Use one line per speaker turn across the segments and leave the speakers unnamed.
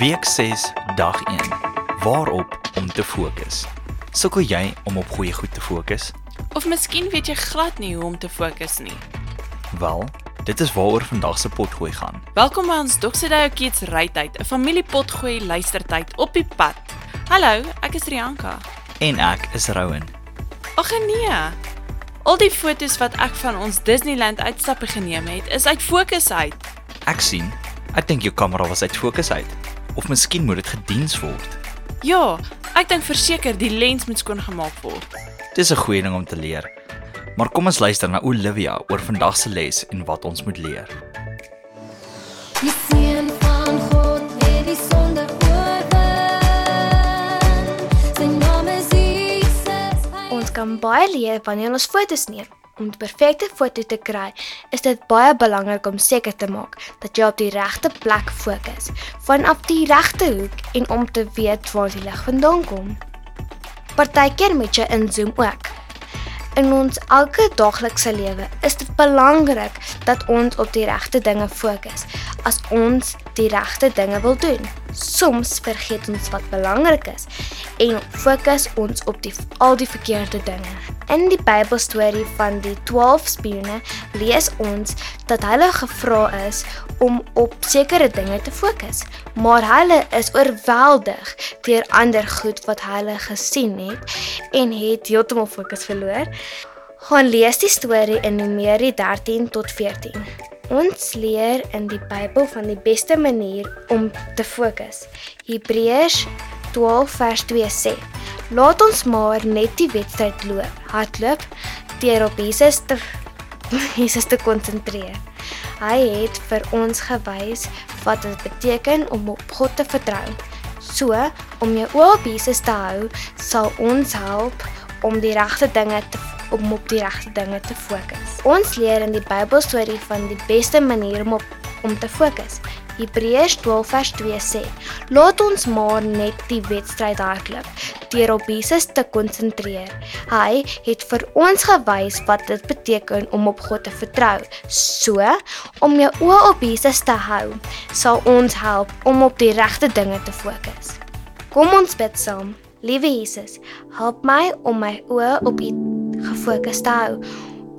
Week 6, dag 1. Waarop om te fokus. Sukkel jy om op goeie goed te fokus?
Of miskien weet jy glad nie hoe om te fokus nie.
Wel, dit is waaroor vandag se potgooi gaan.
Welkom by ons Doxedayo Kids Rytyd, 'n familiepotgooi luistertyd op die pad. Hallo, ek is Rianka.
En ek is Rowan.
Ag nee. Al die foto's wat ek van ons Disneyland uitstappe geneem het, is uit fokus uit.
Ek sien, ek dink jou kamera was uit fokus uit. Of miskien moet dit gediens word.
Ja, ek dink verseker die lens moet skoon gemaak word.
Dis 'n goeie ding om te leer. Maar kom ons luister na Olivia oor vandag se les en wat ons moet leer.
Die seun van God het die sonde oorwin. Sy naam is Jesus.
Ons kan baie leer wanneer ons foto's neem. Om die perfekte foto te kry, is dit baie belangrik om seker te maak dat jy op die regte plek fokus, vanaf die regte hoek en om te weet waar die lig vandaan kom. Partykeer moet jy inzoom ook. In ons elke daaglikse lewe is dit belangrik dat ons op die regte dinge fokus as ons die regte dinge wil doen. Soms vergeet ons wat belangrik is en fokus ons op die al die verkeerde dinge. In die Bybelstorie van die 12 spioene lees ons dat hulle gevra is om op sekere dinge te fokus, maar hulle is oorweldig deur ander goed wat hulle gesien het en het heeltemal fokus verloor. Gaan lees die storie in Numeri 13 tot 14. Ons leer in die Bybel van die beste manier om te fokus. Hebreërs 12 vers 2 sê: Laat ons maar net die wedstryd loop, hardloop deur op Jesus te Jesus te konsentreer. Hy het vir ons gewys wat dit beteken om op God te vertrou. So, om jou oë op Jesus te hou, sal ons help om die regte dinge te om op die regte dinge te fokus. Ons leer in die Bybelstorie van die beste manier om op om te fokus. Hebreërs 12 vers 2 sê: Laat ons maar net die wedstryd hardloop deur op Jesus te konsentreer. Hy het vir ons gewys wat dit beteken om op God te vertrou. So, om jou oë op Jesus te hou, sal ons help om op die regte dinge te fokus. Kom ons bid saam. Liewe Jesus, help my om my oë op U gefokus te hou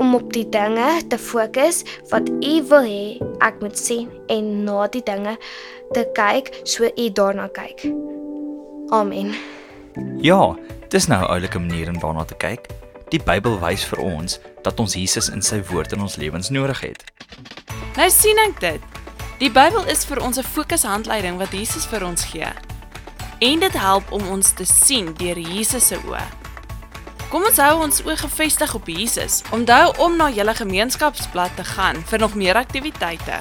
om op die dinge te fokus wat U wil hê ek moet sien en na die dinge te kyk so U daarna kyk. Amen.
Ja, dis nou 'n oulike manier om daarna te kyk. Die Bybel wys vir ons dat ons Jesus in sy woord in ons lewens nodig het.
Nou sien ek dit. Die Bybel is vir ons 'n fokushandleiding wat Jesus vir ons gee. En dit help om ons te sien deur Jesus se oë. Kom ons hou ons oë gefestig op Jesus. Onthou om na julle gemeenskapsblad te gaan vir nog meer aktiwiteite.